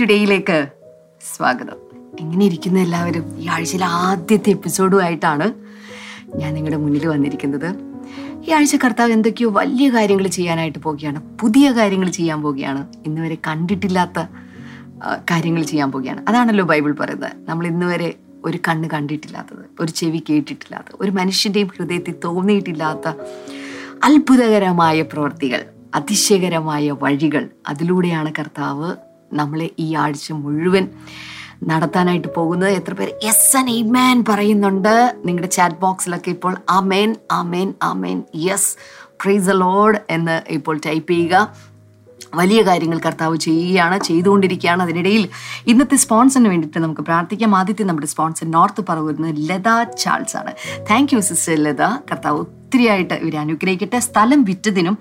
ടുഡേയിലേക്ക് സ്വാഗതം. എങ്ങനെ ഇരിക്കുന്ന എല്ലാവരും ഈ ആഴ്ചയിലെ ആദ്യത്തെ എപ്പിസോഡുമായിട്ടാണ് ഞാൻ നിങ്ങളുടെ മുന്നിൽ വന്നിരിക്കുന്നത്. ഈ ആഴ്ച കർത്താവ് എന്തൊക്കെയോ വലിയ കാര്യങ്ങൾ ചെയ്യാനായിട്ട് പോവുകയാണ്. പുതിയ കാര്യങ്ങൾ ചെയ്യാൻ പോവുകയാണ്. ഇന്ന് വരെ കണ്ടിട്ടില്ലാത്ത കാര്യങ്ങൾ ചെയ്യാൻ പോവുകയാണ്. അതാണല്ലോ ബൈബിൾ പറയുന്നത്. നമ്മൾ ഇന്ന് വരെ ഒരു കണ്ണ് കണ്ടിട്ടില്ലാത്തത് ഒരു ചെവി കേട്ടിട്ടില്ലാത്തത് ഒരു മനുഷ്യന്റെയും ഹൃദയത്തിൽ തോന്നിയിട്ടില്ലാത്ത അത്ഭുതകരമായ പ്രവൃത്തികൾ അതിശയകരമായ വഴികൾ അതിലൂടെയാണ് കർത്താവ് നമ്മളെ ഈ ആഴ്ച മുഴുവൻ നടത്താനായിട്ട് പോകുന്നത്. എത്ര പേര്? യെസ് ആൻഡ് മേൻ പറയുന്നുണ്ട്. നിങ്ങളുടെ ചാറ്റ് ബോക്സിലൊക്കെ ഇപ്പോൾ ആ മേൻ ആ മേൻ ആ മേൻ യെസ് പ്രീസ് ലോഡ് എന്ന് ഇപ്പോൾ ടൈപ്പ് ചെയ്യുക. വലിയ കാര്യങ്ങൾ കർത്താവ് ചെയ്യുകയാണ് ചെയ്തുകൊണ്ടിരിക്കുകയാണ്. അതിനിടയിൽ ഇന്നത്തെ സ്പോൺസറിന് വേണ്ടിയിട്ട് നമുക്ക് പ്രാർത്ഥിക്കാം. ആദ്യത്തെ നമ്മുടെ സ്പോൺസർ നോർത്ത് പറവൂരിന് ലത ചാൾസ് ആണ് താങ്ക് യു സിസ്റ്റർ ലത. കർത്താവ് ഒത്തിരിയായിട്ട് ഇവരെ അനുഗ്രഹിക്കട്ടെ. സ്ഥലം വിറ്റതിനും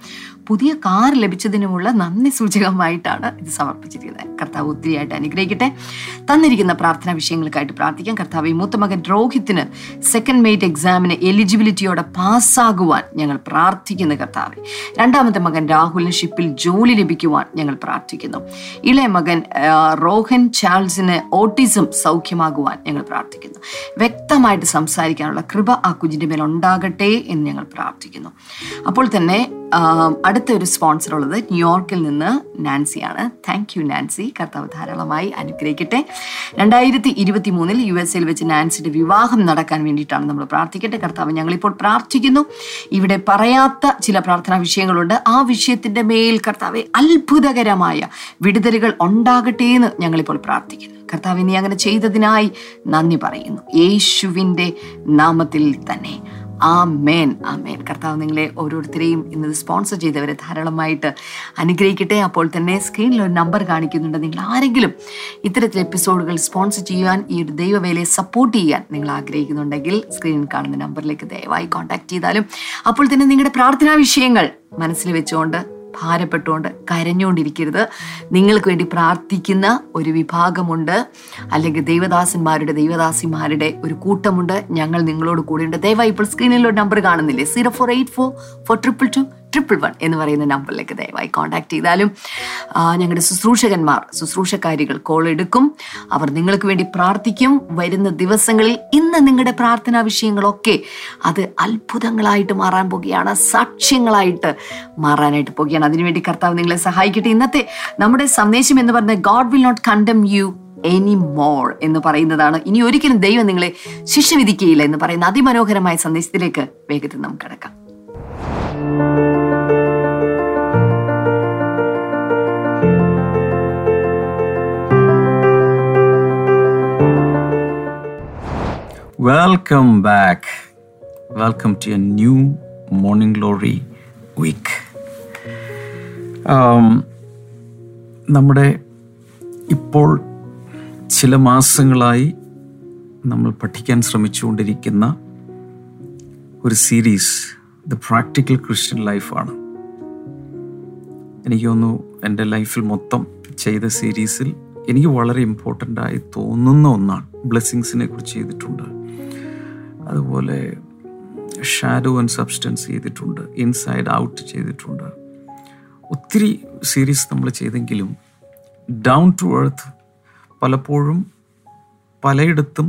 പുതിയ കാർ ലഭിച്ചതിനുമുള്ള നന്ദി സൂചകമായിട്ടാണ് ഇത് സമർപ്പിച്ചിരിക്കുന്നത്. കർത്താവ് ഒത്തിരിയായിട്ട് അനുഗ്രഹിക്കട്ടെ. തന്നിരിക്കുന്ന പ്രാർത്ഥനാ വിഷയങ്ങൾക്കായിട്ട് പ്രാർത്ഥിക്കാം. കർത്താവ് ഈ മൂത്ത മകൻ രോഹിത്തിന് സെക്കൻഡ് മെയ്റ്റ് എക്സാമിന് എലിജിബിലിറ്റിയോടെ പാസ്സാകുവാൻ ഞങ്ങൾ പ്രാർത്ഥിക്കുന്നു കർത്താവ്. രണ്ടാമത്തെ മകൻ രാഹുലിന് ഷിപ്പിൽ ജോലി ലഭിക്കുവാൻ ഞങ്ങൾ പ്രാർത്ഥിക്കുന്നു. ഇളയ മകൻ റോഹൻ ചാൾസിന് ഓട്ടിസം സൗഖ്യമാകുവാൻ ഞങ്ങൾ പ്രാർത്ഥിക്കുന്നു. വ്യക്തമായിട്ട് സംസാരിക്കാനുള്ള കൃപ ആ കുഞ്ഞിന്റെ മേൽ ഉണ്ടാകട്ടെ എന്ന് ഞങ്ങൾ പ്രാർത്ഥിക്കുന്നു. അപ്പോൾ തന്നെ അടുത്ത ഒരു സ്പോൺസർ ഉള്ളത് ന്യൂയോർക്കിൽ നിന്ന് നാൻസിയാണ് താങ്ക് യു നാൻസി കർത്താവ് ധാരാളമായി അനുഗ്രഹിക്കട്ടെ. രണ്ടായിരത്തി ഇരുപത്തി മൂന്നിൽ യു എസ് എയിൽ വെച്ച് നാൻസിയുടെ വിവാഹം നടക്കാൻ വേണ്ടിയിട്ടാണ് നമ്മൾ പ്രാർത്ഥിക്കട്ടെ. കർത്താവ് ഞങ്ങളിപ്പോൾ പ്രാർത്ഥിക്കുന്നു. ഇവിടെ പറയാത്ത ചില പ്രാർത്ഥനാ വിഷയങ്ങളുണ്ട്. ആ വിഷയത്തിന്റെ മേൽ കർത്താവെ അത്ഭുതകരമായ വിടുതലുകൾ ഉണ്ടാകട്ടെ എന്ന് ഞങ്ങളിപ്പോൾ പ്രാർത്ഥിക്കുന്നു. കർത്താവ് നീ അങ്ങനെ ചെയ്തതിനായി നന്ദി പറയുന്നു. യേശുവിന്റെ നാമത്തിൽ തന്നെ. ആ മേൻ ആ മേൻ കർത്താവ് നിങ്ങളെ ഓരോരുത്തരെയും ഇന്ന് സ്പോൺസർ ചെയ്തവരെ ധാരാളമായിട്ട് അനുഗ്രഹിക്കട്ടെ. അപ്പോൾ തന്നെ സ്ക്രീനിൽ ഒരു നമ്പർ കാണിക്കുന്നുണ്ട്. നിങ്ങൾ ആരെങ്കിലും ഇത്തരത്തിൽ എപ്പിസോഡുകൾ സ്പോൺസർ ചെയ്യുവാൻ ഈ ഒരു ദൈവവേലയെ സപ്പോർട്ട് ചെയ്യാൻ നിങ്ങൾ ആഗ്രഹിക്കുന്നുണ്ടെങ്കിൽ സ്ക്രീനിൽ കാണുന്ന നമ്പറിലേക്ക് ദയവായി കോൺടാക്ട് ചെയ്താലും അപ്പോൾ തന്നെ നിങ്ങളുടെ പ്രാർത്ഥനാ വിഷയങ്ങൾ മനസ്സിൽ വെച്ചുകൊണ്ട് ഭാരപ്പെട്ടുകൊണ്ട് കരഞ്ഞുകൊണ്ടിരിക്കരുത്. നിങ്ങൾക്ക് വേണ്ടി പ്രാർത്ഥിക്കുന്ന ഒരു വിഭാഗമുണ്ട്. അല്ലെങ്കിൽ ദൈവദാസന്മാരുടെ ദൈവദാസിമാരുടെ ഒരു കൂട്ടമുണ്ട്. ഞങ്ങൾ നിങ്ങളോട് കൂടെയുണ്ട്. ദയവായി ഇപ്പോൾ സ്ക്രീനിൽ ഒരു നമ്പർ കാണുന്നില്ലേ? Zero four eight four four triple two triple one എന്ന് പറയുന്ന നമ്പറിലേക്ക് ദയവായി കോൺടാക്ട് ചെയ്താലും ഞങ്ങളുടെ ശുശ്രൂഷകന്മാർ ശുശ്രൂഷക്കാരികൾ കോൾ എടുക്കും. അവർ നിങ്ങൾക്ക് വേണ്ടി പ്രാർത്ഥിക്കും. വരുന്ന ദിവസങ്ങളിൽ ഇന്ന് നിങ്ങളുടെ പ്രാർത്ഥനാ വിഷയങ്ങളൊക്കെ അത് അത്ഭുതങ്ങളായിട്ട് മാറാൻ പോകുകയാണ് സാക്ഷ്യങ്ങളായിട്ട് മാറാനായിട്ട് പോകുകയാണ് അതിനുവേണ്ടി കർത്താവ് നിങ്ങളെ സഹായിക്കട്ടെ. ഇന്നത്തെ നമ്മുടെ സന്ദേശം എന്ന് പറഞ്ഞ God will not condemn you any more എന്ന് പറയുന്നതാണ്. ഇനി ഒരിക്കലും ദൈവം നിങ്ങളെ ശിക്ഷ വിധിക്കുകയില്ല എന്ന് പറയുന്ന അതിമനോഹരമായ സന്ദേശത്തിലേക്ക് വേഗത്തിൽ നമുക്ക് കിടക്കാം. Welcome back. Welcome to a new Morning Glory week. Um, നമ്മുടെ ഇപ്പോൾ ചില മാസങ്ങളായി നമ്മൾ പഠിക്കാൻ ശ്രമിച്ചുകൊണ്ടിരിക്കുന്ന ഒരു സീരീസ് ദ പ്രാക്ടിക്കൽ ക്രിസ്ത്യൻ ലൈഫാണ് എനിക്ക് തോന്നുന്നു എന്റെ ലൈഫിൽ മൊത്തം ചെയ്ത സീരീസിൽ എനിക്ക് വളരെ ഇമ്പോർട്ടന്റ് ആയി തോന്നുന്ന ഒന്നാണ് ബ്ലെസ്സിങ്സിനെ കുറിച്ച് ചെയ്തിട്ടുണ്ട് അതുപോലെ ഷാഡോ ആൻഡ് സബ്സ്റ്റൻസ് ചെയ്തിട്ടുണ്ട് ഇൻസൈഡ് ഔട്ട് ചെയ്തിട്ടുണ്ട്. ഒത്തിരി സീരീസ് നമ്മൾ ചെയ്തെങ്കിലും ഡൗൺ ടു എർത്ത് പലപ്പോഴും പലയിടത്തും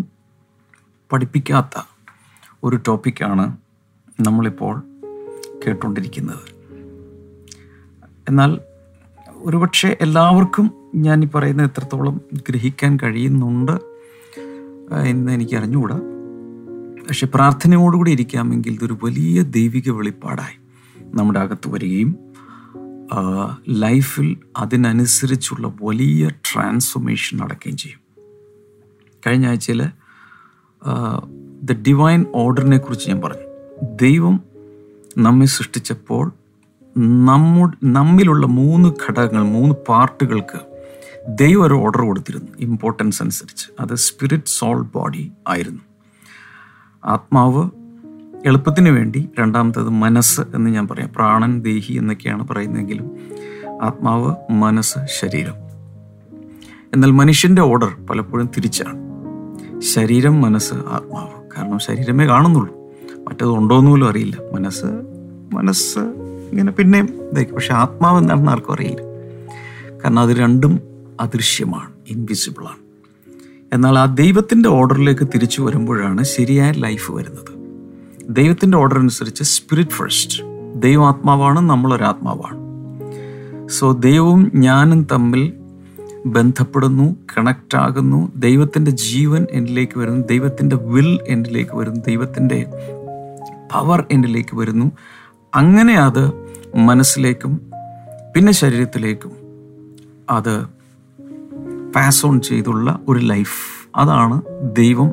പഠിപ്പിക്കാത്ത ഒരു ടോപ്പിക്കാണ് നമ്മളിപ്പോൾ കേട്ടുകൊണ്ടിരിക്കുന്നത് എന്നാൽ ഒരുപക്ഷെ എല്ലാവർക്കും ഞാൻ ഈ പറയുന്ന എത്രത്തോളം ഗ്രഹിക്കാൻ കഴിയുന്നുണ്ട് എന്ന് എനിക്ക് അറിഞ്ഞുകൂടാ പക്ഷെ പ്രാർത്ഥനയോടുകൂടി ഇരിക്കാമെങ്കിൽ ഇതൊരു വലിയ ദൈവിക വെളിപ്പാടായി നമ്മുടെ അകത്ത് വരികയും ലൈഫിൽ അതിനനുസരിച്ചുള്ള വലിയ ട്രാൻസ്ഫോർമേഷൻ നടക്കുകയും ചെയ്യും. കഴിഞ്ഞ ആഴ്ചയിൽ ദ ഡിവൈൻ ഓർഡറിനെ കുറിച്ച് ഞാൻ പറഞ്ഞു. ദൈവം നമ്മെ സൃഷ്ടിച്ചപ്പോൾ നമ്മു നമ്മിലുള്ള മൂന്ന് ഘടകങ്ങൾ മൂന്ന് പാർട്ടുകൾക്ക് ദൈവം ഒരു ഓർഡർ കൊടുത്തിരുന്നു ഇമ്പോർട്ടൻസ് അനുസരിച്ച്. അത് സ്പിരിറ്റ് സോൾ ബോഡി ആയിരുന്നു. ആത്മാവ് എളുപ്പത്തിന് വേണ്ടി രണ്ടാമത്തേത് മനസ്സ് എന്ന് ഞാൻ പറയാം. പ്രാണൻ ദേഹി എന്നൊക്കെയാണ് പറയുന്നതെങ്കിലും ആത്മാവ് മനസ്സ് ശരീരം. എന്നാൽ മനുഷ്യന്റെ ഓർഡർ പലപ്പോഴും തിരിച്ചാണ്. ശരീരം മനസ്സ് ആത്മാവ്. കാരണം ശരീരമേ കാണുന്നുള്ളൂ. മറ്റത് ഉണ്ടോയെന്ന് പോലും അറിയില്ല. മനസ്സ് മനസ്സ് ഇങ്ങനെ പിന്നെയും ഇതായിരിക്കും. പക്ഷെ ആത്മാവ് എന്താണെന്ന് ആർക്കും അറിയില്ല. കാരണം അത് രണ്ടും അദൃശ്യമാണ് ഇൻവിസിബിളാണ് എന്നാൽ ആ ദൈവത്തിന്റെ ഓർഡറിലേക്ക് തിരിച്ചു വരുമ്പോഴാണ് ശരിയായ ലൈഫ് വരുന്നത്. ദൈവത്തിന്റെ ഓർഡർ അനുസരിച്ച് സ്പിരിറ്റ് ഫസ്റ്റ്. ദൈവം ആത്മാവാണ് നമ്മളൊരാത്മാവാണ്. സോ ദൈവവും ഞാനും തമ്മിൽ ബന്ധപ്പെടുന്നു കണക്റ്റ് ആകുന്നു. ദൈവത്തിന്റെ ജീവൻ എന്നിലേക്ക് വരുന്നു ദൈവത്തിന്റെ വിൽ എന്നിലേക്ക് വരുന്നു ദൈവത്തിന്റെ പവർ എന്നിലേക്ക് വരുന്നു. അങ്ങനെ അത് മനസ്സിലേക്കും പിന്നെ ശരീരത്തിലേക്കും അത് പാസ് ഓൺ ചെയ്തുള്ള ഒരു ലൈഫ് അതാണ് ദൈവം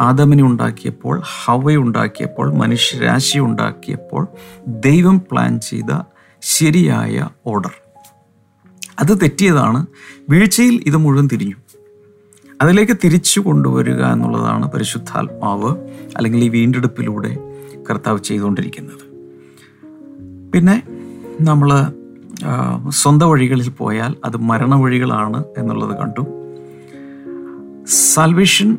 ആദമിനെ ഉണ്ടാക്കിയപ്പോൾ ഹവ ഉണ്ടാക്കിയപ്പോൾ മനുഷ്യരാശി ഉണ്ടാക്കിയപ്പോൾ ദൈവം പ്ലാൻ ചെയ്ത ശരിയായ ഓർഡർ അത് തെറ്റിയതാണ്. വീഴ്ചയിൽ ഇത് മുഴുവൻ തിരിഞ്ഞു. അതിലേക്ക് തിരിച്ചു കൊണ്ടുവരിക എന്നുള്ളതാണ് പരിശുദ്ധാത്മാവ് അല്ലെങ്കിൽ ഈ വീണ്ടെടുപ്പിലൂടെ കർത്താവ് ചെയ്തുകൊണ്ടിരിക്കുന്നത്. പിന്നെ നമ്മൾ സ്വന്തം വഴികളിൽ പോയാൽ അത് മരണ വഴികളാണ് എന്നുള്ളത് കണ്ടു. സൽവേഷൻ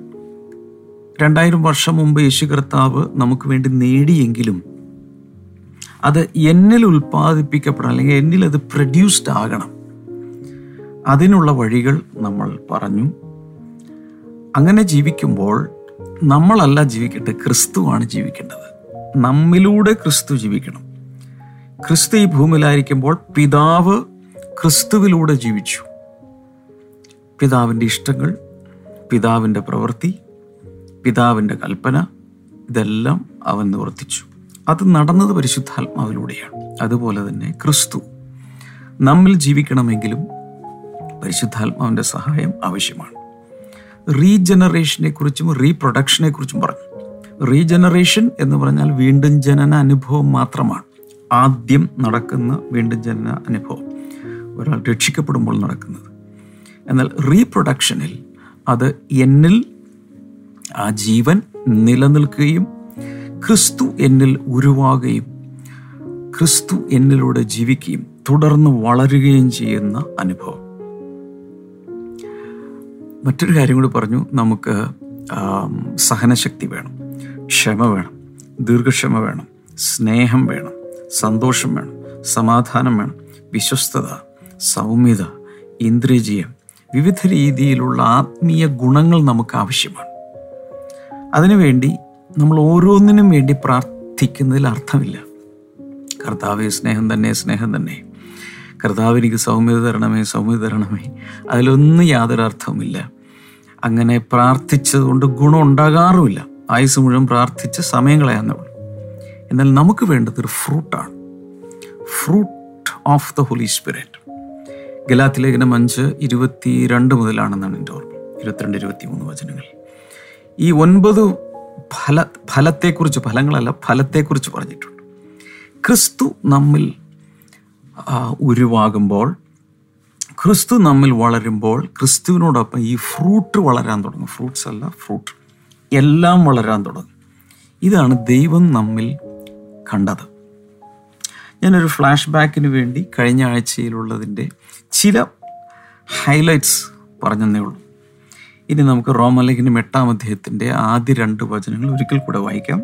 രണ്ടായിരം വർഷം മുമ്പ് യേശു കർത്താവ് നമുക്ക് വേണ്ടി നേടിയെങ്കിലും അത് എന്നിൽ ഉൽപ്പാദിപ്പിക്കപ്പെടണം അല്ലെങ്കിൽ എന്നിൽ അത് പ്രൊഡ്യൂസ്ഡ് ആകണം. അതിനുള്ള വഴികൾ നമ്മൾ പറഞ്ഞു. അങ്ങനെ ജീവിക്കുമ്പോൾ നമ്മളല്ല ജീവിക്കേണ്ടത് ക്രിസ്തുവാണ് ജീവിക്കേണ്ടത്. നമ്മിലൂടെ ക്രിസ്തു ജീവിക്കണം. ക്രിസ്തു ഈ ഭൂമിയിലായിരിക്കുമ്പോൾ പിതാവ് ക്രിസ്തുവിലൂടെ ജീവിച്ചു. പിതാവിന്റെ ഇഷ്ടങ്ങൾ പിതാവിന്റെ പ്രവൃത്തി പിതാവിന്റെ കൽപ്പന ഇതെല്ലാം അവൻ നിവർത്തിച്ചു. അത് നടന്നത് പരിശുദ്ധാത്മാവിലൂടെയാണ്. അതുപോലെ തന്നെ ക്രിസ്തു നമ്മിൽ ജീവിക്കണമെങ്കിലും പരിശുദ്ധാത്മാവിന്റെ സഹായം ആവശ്യമാണ്. റീജനറേഷനെ കുറിച്ചും റീപ്രൊഡക്ഷനെ കുറിച്ചും പറഞ്ഞു. റീജനറേഷൻ എന്ന് പറഞ്ഞാൽ വീണ്ടും ജനന അനുഭവം മാത്രമാണ്. ആദ്യം നടക്കുന്ന വീണ്ടും ജനന അനുഭവം. ഒരാൾ രക്ഷിക്കപ്പെടുമ്പോൾ നടക്കുന്നത്. എന്നാൽ റീപ്രൊഡക്ഷനിൽ അത് എന്നിൽ ആ ജീവൻ നിലനിൽക്കുകയും ക്രിസ്തു എന്നിൽ ഉരുവാകുകയും ക്രിസ്തു എന്നിലൂടെ ജീവിക്കുകയും തുടർന്ന് വളരുകയും ചെയ്യുന്ന അനുഭവം. മറ്റൊരു കാര്യം കൂടി പറഞ്ഞു. നമുക്ക് സഹനശക്തി വേണം. ക്ഷമ വേണം. ദീർഘക്ഷമ വേണം. സ്നേഹം വേണം. സന്തോഷം വേണം സമാധാനം വേണം വിശ്വസ്തത സൗമ്യത ഇന്ദ്രിയജയം വിവിധ രീതിയിലുള്ള ആത്മീയ ഗുണങ്ങൾ നമുക്ക് ആവശ്യമാണ്. അതിനുവേണ്ടി നമ്മൾ ഓരോന്നിനും വേണ്ടി പ്രാർത്ഥിക്കുന്നതിൽ അർത്ഥമില്ല. കർത്താവെ സ്നേഹം തന്നെ സ്നേഹം തന്നെ. കർത്താവ് എനിക്ക് സൗമ്യത തരണമേ സൗമ്യത തരണമേ. അതിലൊന്നും യാതൊരു അർത്ഥവുമില്ല. അങ്ങനെ പ്രാർത്ഥിച്ചതുകൊണ്ട് ഗുണം ഉണ്ടാകാറുമില്ല. ആയുസ് മുഴുവൻ പ്രാർത്ഥിച്ച് സമയം എന്നാൽ നമുക്ക് വേണ്ടത് ഒരു ഫ്രൂട്ടാണ്. Fruit of the Holy Spirit. ഗലാത്തി ലേഖനം അഞ്ച് ഇരുപത്തി രണ്ട് മുതലാണെന്നാണ് എന്റെ ഓർമ്മ. ഇരുപത്തിരണ്ട് ഇരുപത്തി മൂന്ന് വചനങ്ങൾ. ഈ ഒൻപത് ഫല ഫലത്തെക്കുറിച്ച് ഫലങ്ങളല്ല ഫലത്തെക്കുറിച്ച് പറഞ്ഞിട്ടുണ്ട്. ക്രിസ്തു നമ്മിൽ ഉരുവാകുമ്പോൾ ക്രിസ്തു നമ്മിൽ വളരുമ്പോൾ ക്രിസ്തുവിനോടൊപ്പം ഈ ഫ്രൂട്ട് വളരാൻ തുടങ്ങും. ഫ്രൂട്ട്സ് അല്ല ഫ്രൂട്ട്. എല്ലാം വളരാൻ തുടങ്ങും. ഇതാണ് ദൈവം നമ്മിൽ കണ്ടത്. ഞാനൊരു ഫ്ലാഷ് ബാക്കിന് വേണ്ടി കഴിഞ്ഞ ആഴ്ചയിലുള്ളതിന്റെ ചില ഹൈലൈറ്റ്സ് പറഞ്ഞതേ ഉള്ളൂ. ഇനി നമുക്ക് റോമലേഖനം എട്ടാം അധ്യായത്തിന്റെ ആദ്യ രണ്ട് വചനങ്ങൾ ഒരിക്കൽ കൂടെ വായിക്കാം.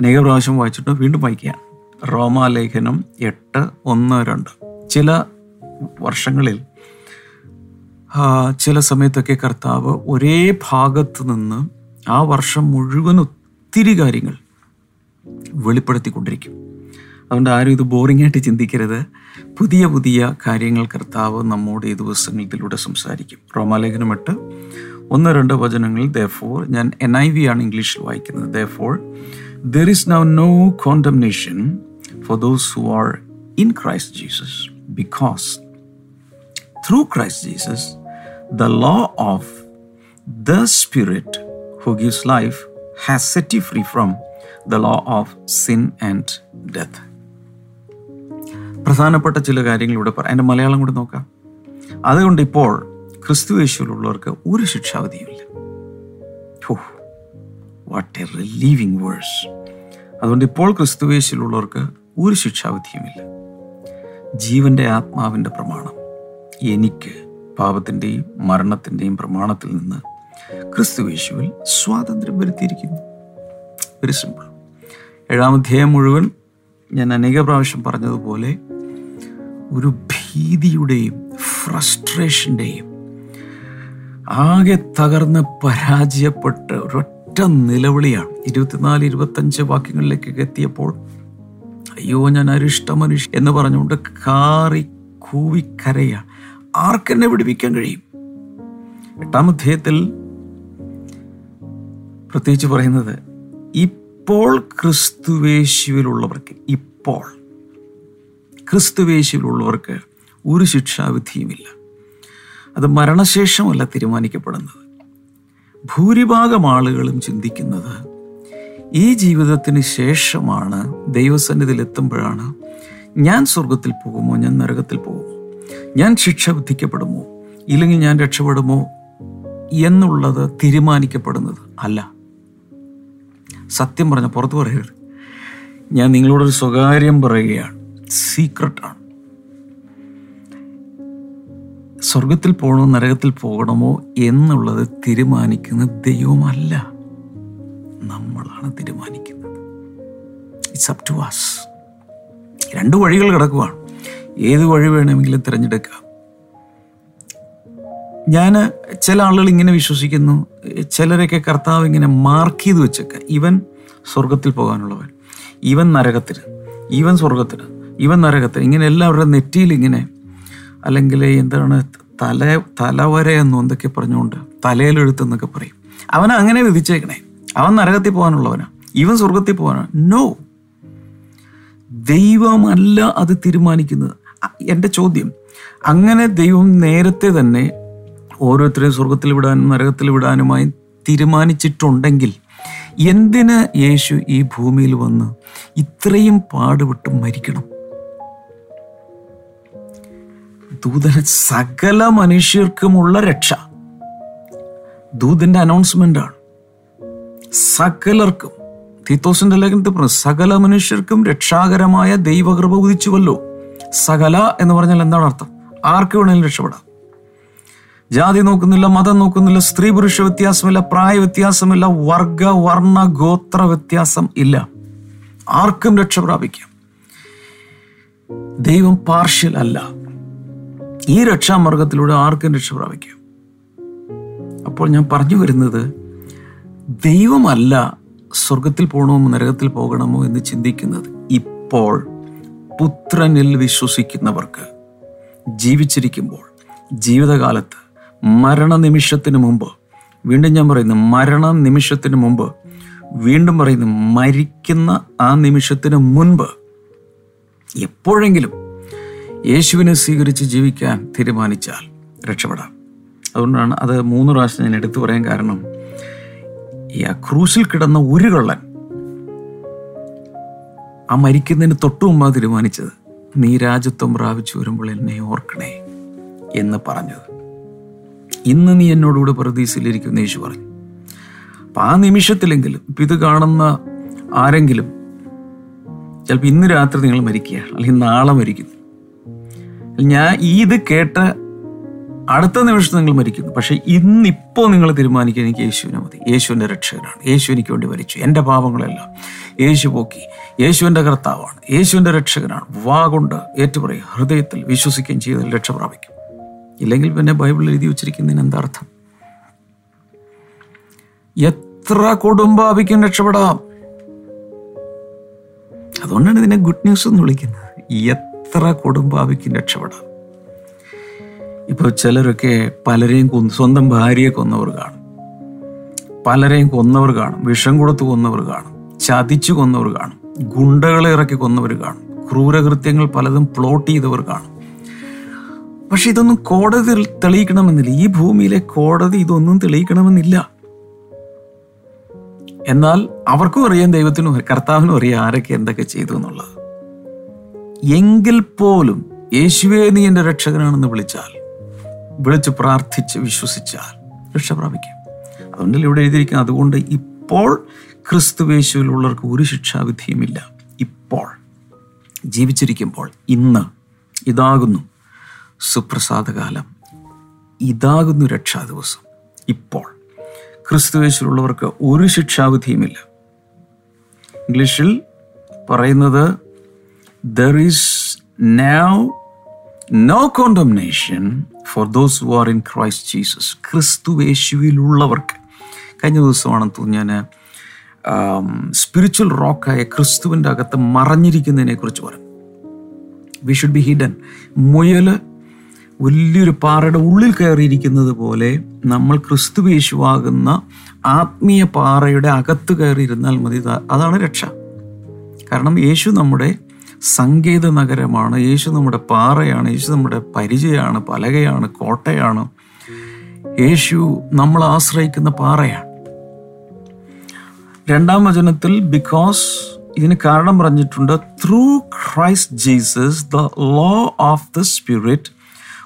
അനേക പ്രാവശ്യം വായിച്ചിട്ട് വീണ്ടും വായിക്കാം. റോമാലേഖനം എട്ട് ഒന്ന് രണ്ട്. ചില വർഷങ്ങളിൽ ചില സമയത്തൊക്കെ കർത്താവ് ഒരേ ഭാഗത്ത് നിന്ന് ആ വർഷം മുഴുവൻ ഒത്തിരി കാര്യങ്ങൾ വെളിപ്പെടുത്തിക്കൊണ്ടിരിക്കും. അതുകൊണ്ട് ആരും ഇത് ബോറിംഗ് ആയിട്ട് ചിന്തിക്കരുത്. പുതിയ പുതിയ കാര്യങ്ങൾ കർത്താവ് നമ്മോട് ഈ ദിവസങ്ങളിലൂടെ സംസാരിക്കും. റോമാലേഖനം എട്ട് ഒന്ന് രണ്ട് വചനങ്ങളിൽ ദോർ ഞാൻ എൻ ഐ വി ആണ് ഇംഗ്ലീഷിൽ വായിക്കുന്നത്. There there is now no condemnation for those who are in Christ Jesus because through Christ Jesus the law of the Spirit who gives life has set free from the law of sin and death പ്രധാനപ്പെട്ട ചില കാര്യങ്ങൾ ഇവിടെ പറയാം എന്റെ മലയാളം കൂടി നോക്കാം. അതുകൊണ്ട് ഇപ്പോൾ ക്രിസ്തു യേശുവിലുള്ളവർക്ക് ഒരു ശിക്ഷാവധിയുമില്ല. വാട്ട് എ റിലീവിങ് വേഴ്സ് അതുകൊണ്ട് ഇപ്പോൾ ക്രിസ്തു യേശുവിലുള്ളവർക്ക് ഒരു ശിക്ഷാവിധിയുമില്ല. ജീവന്റെ ആത്മാവിന്റെ പ്രമാണം എനിക്ക് പാപത്തിന്റെയും മരണത്തിന്റെയും പ്രമാണത്തിൽ നിന്ന് ക്രിസ്തു യേശുവിൽ സ്വാതന്ത്ര്യം വരുത്തിയിരിക്കുന്നു. വെരി സിമ്പിൾ ഏഴാം അധ്യായം മുഴുവൻ ഞാൻ അനേക പ്രാവശ്യം പറഞ്ഞതുപോലെ ഒരു ഭീതിയുടെയും ഫ്രസ്ട്രേഷന്റെയും ആകെ തകർന്ന് പരാജയപ്പെട്ട് ഒരൊറ്റ നിലവിളിയാണ് ഇരുപത്തിനാല് ഇരുപത്തഞ്ച് വാക്യങ്ങളിലേക്കൊക്കെ എത്തിയപ്പോൾ അയ്യോ ഞാൻ അരിഷ്ട മനുഷ്യ എന്ന് പറഞ്ഞുകൊണ്ട് കാറി കൂവി കരയ ആർക്കെന്നെ വിടുവിക്കാൻ കഴിയും? എട്ടാം അധ്യായത്തിൽ പ്രത്യേകിച്ച് പറയുന്നത് ഇപ്പോൾ ക്രിസ്തുവേശുവിലുള്ളവർക്ക് ഇപ്പോൾ ക്രിസ്തുവേശുവിലുള്ളവർക്ക് ഒരു ശിക്ഷാവിധിയുമില്ല. അത് മരണശേഷമല്ല തീരുമാനിക്കപ്പെടുന്നത്. ഭൂരിഭാഗം ആളുകളും ചിന്തിക്കുന്നത് ഈ ജീവിതത്തിന് ശേഷമാണ് ദൈവസന്നിധിയിൽ എത്തുമ്പോഴാണ് ഞാൻ സ്വർഗത്തിൽ പോകുമോ ഞാൻ നരകത്തിൽ പോകുമോ ഞാൻ ശിക്ഷ വിധിക്കപ്പെടുമോ ഇല്ലെങ്കിൽ ഞാൻ രക്ഷപ്പെടുമോ എന്നുള്ളത് തീരുമാനിക്കപ്പെടുന്നത് അല്ല. സത്യം പറഞ്ഞ പുറത്ത് പറയരുത്. ഞാൻ നിങ്ങളോടൊരു സ്വകാര്യം പറയുകയാണ്. സീക്രട്ടാണ് സ്വർഗത്തിൽ പോകണോ നരകത്തിൽ പോകണമോ എന്നുള്ളത് തീരുമാനിക്കുന്ന ദൈവമല്ല. നമ്മളാണ് തീരുമാനിക്കുന്നത്. ഇറ്റ്സ് അപ് ടു വാസ് രണ്ട് വഴികൾ കിടക്കുവാണ്. ഏത് വഴി വേണമെങ്കിലും തിരഞ്ഞെടുക്കാം. ഞാൻ ചില ആളുകൾ ഇങ്ങനെ വിശ്വസിക്കുന്നു. ചിലരൊക്കെ കർത്താവ് ഇങ്ങനെ മാർക്ക് ചെയ്ത് വെച്ചേക്ക. ഇവൻ സ്വർഗത്തിൽ പോകാനുള്ളവൻ. ഇവൻ നരകത്തിന് ഇവൻ സ്വർഗത്തിന് ഇവൻ നരകത്തിന് ഇങ്ങനെ എല്ലാവരുടെ നെറ്റിയിൽ ഇങ്ങനെ. അല്ലെങ്കിൽ എന്താണ് തല തലവര എന്നോ എന്തൊക്കെ പറഞ്ഞുകൊണ്ട് തലയിലെഴുത്തെന്നൊക്കെ പറയും. അവൻ അങ്ങനെ വിധിച്ചേക്കണേ. അവൻ നരകത്തിൽ പോകാനുള്ളവനാ. ഇവൻ സ്വർഗത്തിൽ പോകാനാണ് നോ ദൈവമല്ല അത് തീരുമാനിക്കുന്നത്. എന്റെ ചോദ്യം. അങ്ങനെ ദൈവം നേരത്തെ തന്നെ ഓരോരുത്തരെയും സ്വർഗത്തിൽ വിടാനും നരകത്തിൽ വിടാനുമായി തീരുമാനിച്ചിട്ടുണ്ടെങ്കിൽ എന്തിന് യേശു ഈ ഭൂമിയിൽ വന്ന് ഇത്രയും പാടുപെട്ട് മരിക്കണം? ദൂതന് സകല മനുഷ്യർക്കുമുള്ള രക്ഷ. ദൂതന്റെ അനൗൺസ്മെന്റ് ആണ്. സകലർക്കും തീത്തോസിന്റെ ലേഖനത്തിൽ പറഞ്ഞു സകല മനുഷ്യർക്കും രക്ഷാകരമായ ദൈവകൃപ ഉദിച്ചുവല്ലോ. സകല എന്ന് പറഞ്ഞാൽ എന്താണ് അർത്ഥം? ആർക്ക് വേണമെങ്കിലും രക്ഷപ്പെടാം. ജാതി നോക്കുന്നില്ല മതം നോക്കുന്നില്ല സ്ത്രീ പുരുഷ വ്യത്യാസമില്ല പ്രായ വ്യത്യാസമില്ല വർഗ വർണ ഗോത്ര വ്യത്യാസം ഇല്ല. ആർക്കും രക്ഷ പ്രാപിക്കാം. ദൈവം പാർഷ്യൽ അല്ല. ഈ രക്ഷാമാർഗത്തിലൂടെ ആർക്കും രക്ഷ പ്രാപിക്കാം. അപ്പോൾ ഞാൻ പറഞ്ഞു വരുന്നത് ദൈവമല്ല സ്വർഗത്തിൽ പോകണമോ നരകത്തിൽ പോകണമോ എന്ന് ചിന്തിക്കുന്നത് ഇപ്പോൾ പുത്രനിൽ വിശ്വസിക്കുന്നവർക്ക് ജീവിച്ചിരിക്കുമ്പോൾ ജീവിതകാലത്ത് മരണനിമിഷത്തിന് മുമ്പ്. വീണ്ടും ഞാൻ പറയുന്നു മരണ നിമിഷത്തിന് മുമ്പ്. വീണ്ടും പറയുന്നു മരിക്കുന്ന ആ നിമിഷത്തിന് മുൻപ്. എപ്പോഴെങ്കിലും യേശുവിനെ സ്വീകരിച്ച് ജീവിക്കാൻ തീരുമാനിച്ചാൽ രക്ഷപ്പെടാം. അതുകൊണ്ടാണ് അത് മൂന്ന് പ്രാവശ്യം ഞാൻ എടുത്തു പറയാൻ കാരണം ഈ ആ ക്രൂശിൽ കിടന്ന ഒരു കള്ളൻ ആ മരിക്കുന്നതിന് തൊട്ടു മുമ്പാണ് തീരുമാനിച്ചത് നീ രാജ്യത്വം പ്രാപിച്ചു വരുമ്പോൾ എന്നെ ഓർക്കണേ എന്ന് പറഞ്ഞത്. ഇന്ന് നീ എന്നോടുകൂടെ പ്രതീക്ഷയിലിരിക്കും യേശു പറഞ്ഞു. അപ്പം ആ നിമിഷത്തിലെങ്കിലും ഇപ്പം ഇത് കാണുന്ന ആരെങ്കിലും ചിലപ്പോൾ ഇന്ന് രാത്രി നിങ്ങൾ മരിക്കുകയാണ് അല്ലെങ്കിൽ നാളെ മരിക്കുന്നു. ഞാൻ ഈ ഇത് കേട്ട അടുത്ത നിമിഷം നിങ്ങൾ മരിക്കുന്നു. പക്ഷെ ഇന്നിപ്പോൾ നിങ്ങൾ തീരുമാനിക്കുക എനിക്ക് യേശുവിനെ മതി. യേശുവിന്റെ രക്ഷകനാണ്. യേശു എനിക്ക് വേണ്ടി മരിച്ചു. എന്റെ പാപങ്ങളെല്ലാം യേശു പോക്കി. യേശുവിന്റെ കർത്താവാണ്. യേശുവിന്റെ രക്ഷകനാണ്. വാ കൊണ്ട് ഏറ്റുപറയും ഹൃദയത്തിൽ വിശ്വസിക്കുകയും ചെയ്തതിൽ രക്ഷ പ്രാപിക്കും. ഇല്ലെങ്കിൽ പിന്നെ ബൈബിൾ എഴുതി വെച്ചിരിക്കുന്നതിന് എന്താ അർത്ഥം? എത്ര കൊടുമ്പാപിക്കും രക്ഷപ്പെടാം. അതുകൊണ്ടാണ് ഇതിനെ ഗുഡ് ന്യൂസ് എന്ന് വിളിക്കുന്നത്. എത്ര കുടുംബാപിക്കും രക്ഷപ്പെടാം. ഇപ്പോൾ ചിലരൊക്കെ പലരെയും കൊന്ന് സ്വന്തം ഭാര്യയെ കൊന്നവർ കാണും. പലരെയും കൊന്നവർ കാണും. വിഷം കൊടുത്ത് കൊന്നവർ കാണും. ചതിച്ചു കൊന്നവർ കാണും. ഗുണ്ടകളെ ഇറക്കി കൊന്നവർ കാണും. ക്രൂരകൃത്യങ്ങൾ പലതും പ്ലോട്ട് ചെയ്തവർ കാണും. പക്ഷെ ഇതൊന്നും കോടതി തെളിയിക്കണമെന്നില്ല. ഈ ഭൂമിയിലെ കോടതി ഇതൊന്നും തെളിയിക്കണമെന്നില്ല. എന്നാൽ അവർക്കും അറിയാം ദൈവത്തിനും കർത്താവിനും അറിയാം ആരൊക്കെ എന്തൊക്കെ ചെയ്തു എന്നുള്ളത്. എങ്കിൽ പോലും യേശുവേ നീ എന്റെ രക്ഷകനാണെന്ന് വിളിച്ചാൽ വിളിച്ച് പ്രാർത്ഥിച്ച് വിശ്വസിച്ചാൽ രക്ഷ പ്രാപിക്കും. അതുകൊണ്ടല്ലേ ഇവിടെ എഴുതിയിരിക്കുന്നത്? അതുകൊണ്ട് ഇപ്പോൾ ക്രിസ്തുവേശുവിലുള്ളവർക്ക് ഒരു ശിക്ഷാവിധിയുമില്ല. ഇപ്പോൾ ജീവിച്ചിരിക്കുമ്പോൾ ഇന്ന് ഇതാകുന്നു. സുപ്രസാദകാലം. ഇതാകുന്നു രക്ഷാ ദിവസം ഇപ്പോൾ ക്രിസ്തുവേശുള്ളവർക്ക് ഒരു ശിക്ഷാവിധിയുമില്ല. ഇംഗ്ലീഷിൽ പറയുന്നത് there is now no condemnation for those who are in Christ Jesus ക്രിസ്തു യേശുവിലുള്ളവർക്ക് കഴിഞ്ഞ ദിവസമാണെന്ന് തോന്നുന്നു ഞാൻ സ്പിരിച്വൽ റോക്കായ ക്രിസ്തുവിന്റെ അകത്ത് മറഞ്ഞിരിക്കുന്നതിനെ കുറിച്ച് പറഞ്ഞു. വി ഷുഡ് ബി ഹിഡൻ മുയൽ വലിയൊരു പാറയുടെ ഉള്ളിൽ കയറിയിരിക്കുന്നത് പോലെ നമ്മൾ ക്രിസ്തു യേശുവാകുന്ന ആത്മീയ പാറയുടെ അകത്ത് കയറിയിരുന്നാൽ മതി. അതാണ് രക്ഷ. കാരണം യേശു നമ്മുടെ സങ്കേത നഗരമാണ് യേശു നമ്മുടെ പാറയാണ് യേശു നമ്മുടെ പരിചയമാണ് പലകയാണ് കോട്ടയാണ്. യേശു നമ്മൾ ആശ്രയിക്കുന്ന പാറയാണ്. രണ്ടാം വചനത്തിൽ ബിക്കോസ് ഇതിന് കാരണം പറഞ്ഞിട്ടുണ്ട് through Christ Jesus the law of the Spirit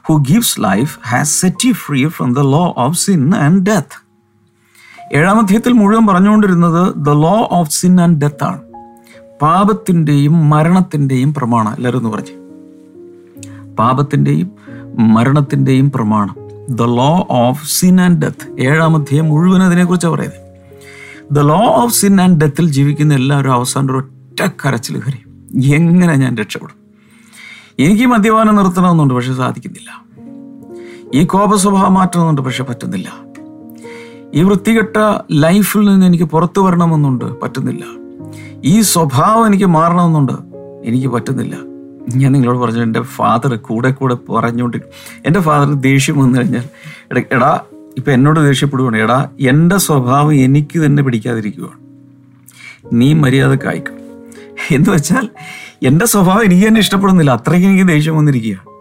who gives life has set you free from the law of sin and death ഏഴാം അധ്യായത്തിൽ മുഴുവൻ പറഞ്ഞുകൊണ്ടിരുന്നത് the law of sin and death ആണ്. പാപത്തിന്റെയും മരണത്തിന്റെയും പ്രമാണം. എല്ലാവരും ഒന്ന് പറഞ്ഞു. പാപത്തിന്റെയും മരണത്തിന്റെയും പ്രമാണം. The law of sin and death ഏഴാം അധ്യായം മുഴുവൻ അതിനെക്കുറിച്ചാണ് പറയുന്നത്. The law of sin and ഡെത്തിൽ ജീവിക്കുന്ന എല്ലാവരും അവസാനം ഒരു ഒറ്റ കരച്ചിൽ കരയും. എങ്ങനെ ഞാൻ രക്ഷപ്പെടും? എനിക്ക് മദ്യപാനം നിർത്തണമെന്നുണ്ട് പക്ഷെ സാധിക്കുന്നില്ല. ഈ കോപ സ്വഭാവം മാറ്റണമെന്നുണ്ട് പക്ഷെ പറ്റുന്നില്ല. ഈ വൃത്തികെട്ട ലൈഫിൽ നിന്ന് എനിക്ക് പുറത്തു വരണമെന്നുണ്ട് പറ്റുന്നില്ല. ഈ സ്വഭാവം എനിക്ക് മാറണമെന്നുണ്ട് എനിക്ക് പറ്റുന്നില്ല. ഞാൻ നിങ്ങളോട് പറഞ്ഞു എന്റെ ഫാദർ കൂടെ കൂടെ പറഞ്ഞുകൊണ്ടിരിക്കും എന്റെ ഫാദർ ദേഷ്യം വന്നു കഴിഞ്ഞാൽ എടാ ഇപ്പൊ എന്നോട് ദേഷ്യപ്പെടുകയാണ് എടാ എന്റെ സ്വഭാവം എനിക്ക് തന്നെ പിടിക്കാതിരിക്കുകയാണ് നീ മര്യാദക്കായിക്കും. എന്ന് വെച്ചാൽ എന്റെ സ്വഭാവം എനിക്ക് തന്നെ ഇഷ്ടപ്പെടുന്നില്ല. അത്രയ്ക്ക് എനിക്ക് ദേഷ്യം വന്നിരിക്കുകയാണ്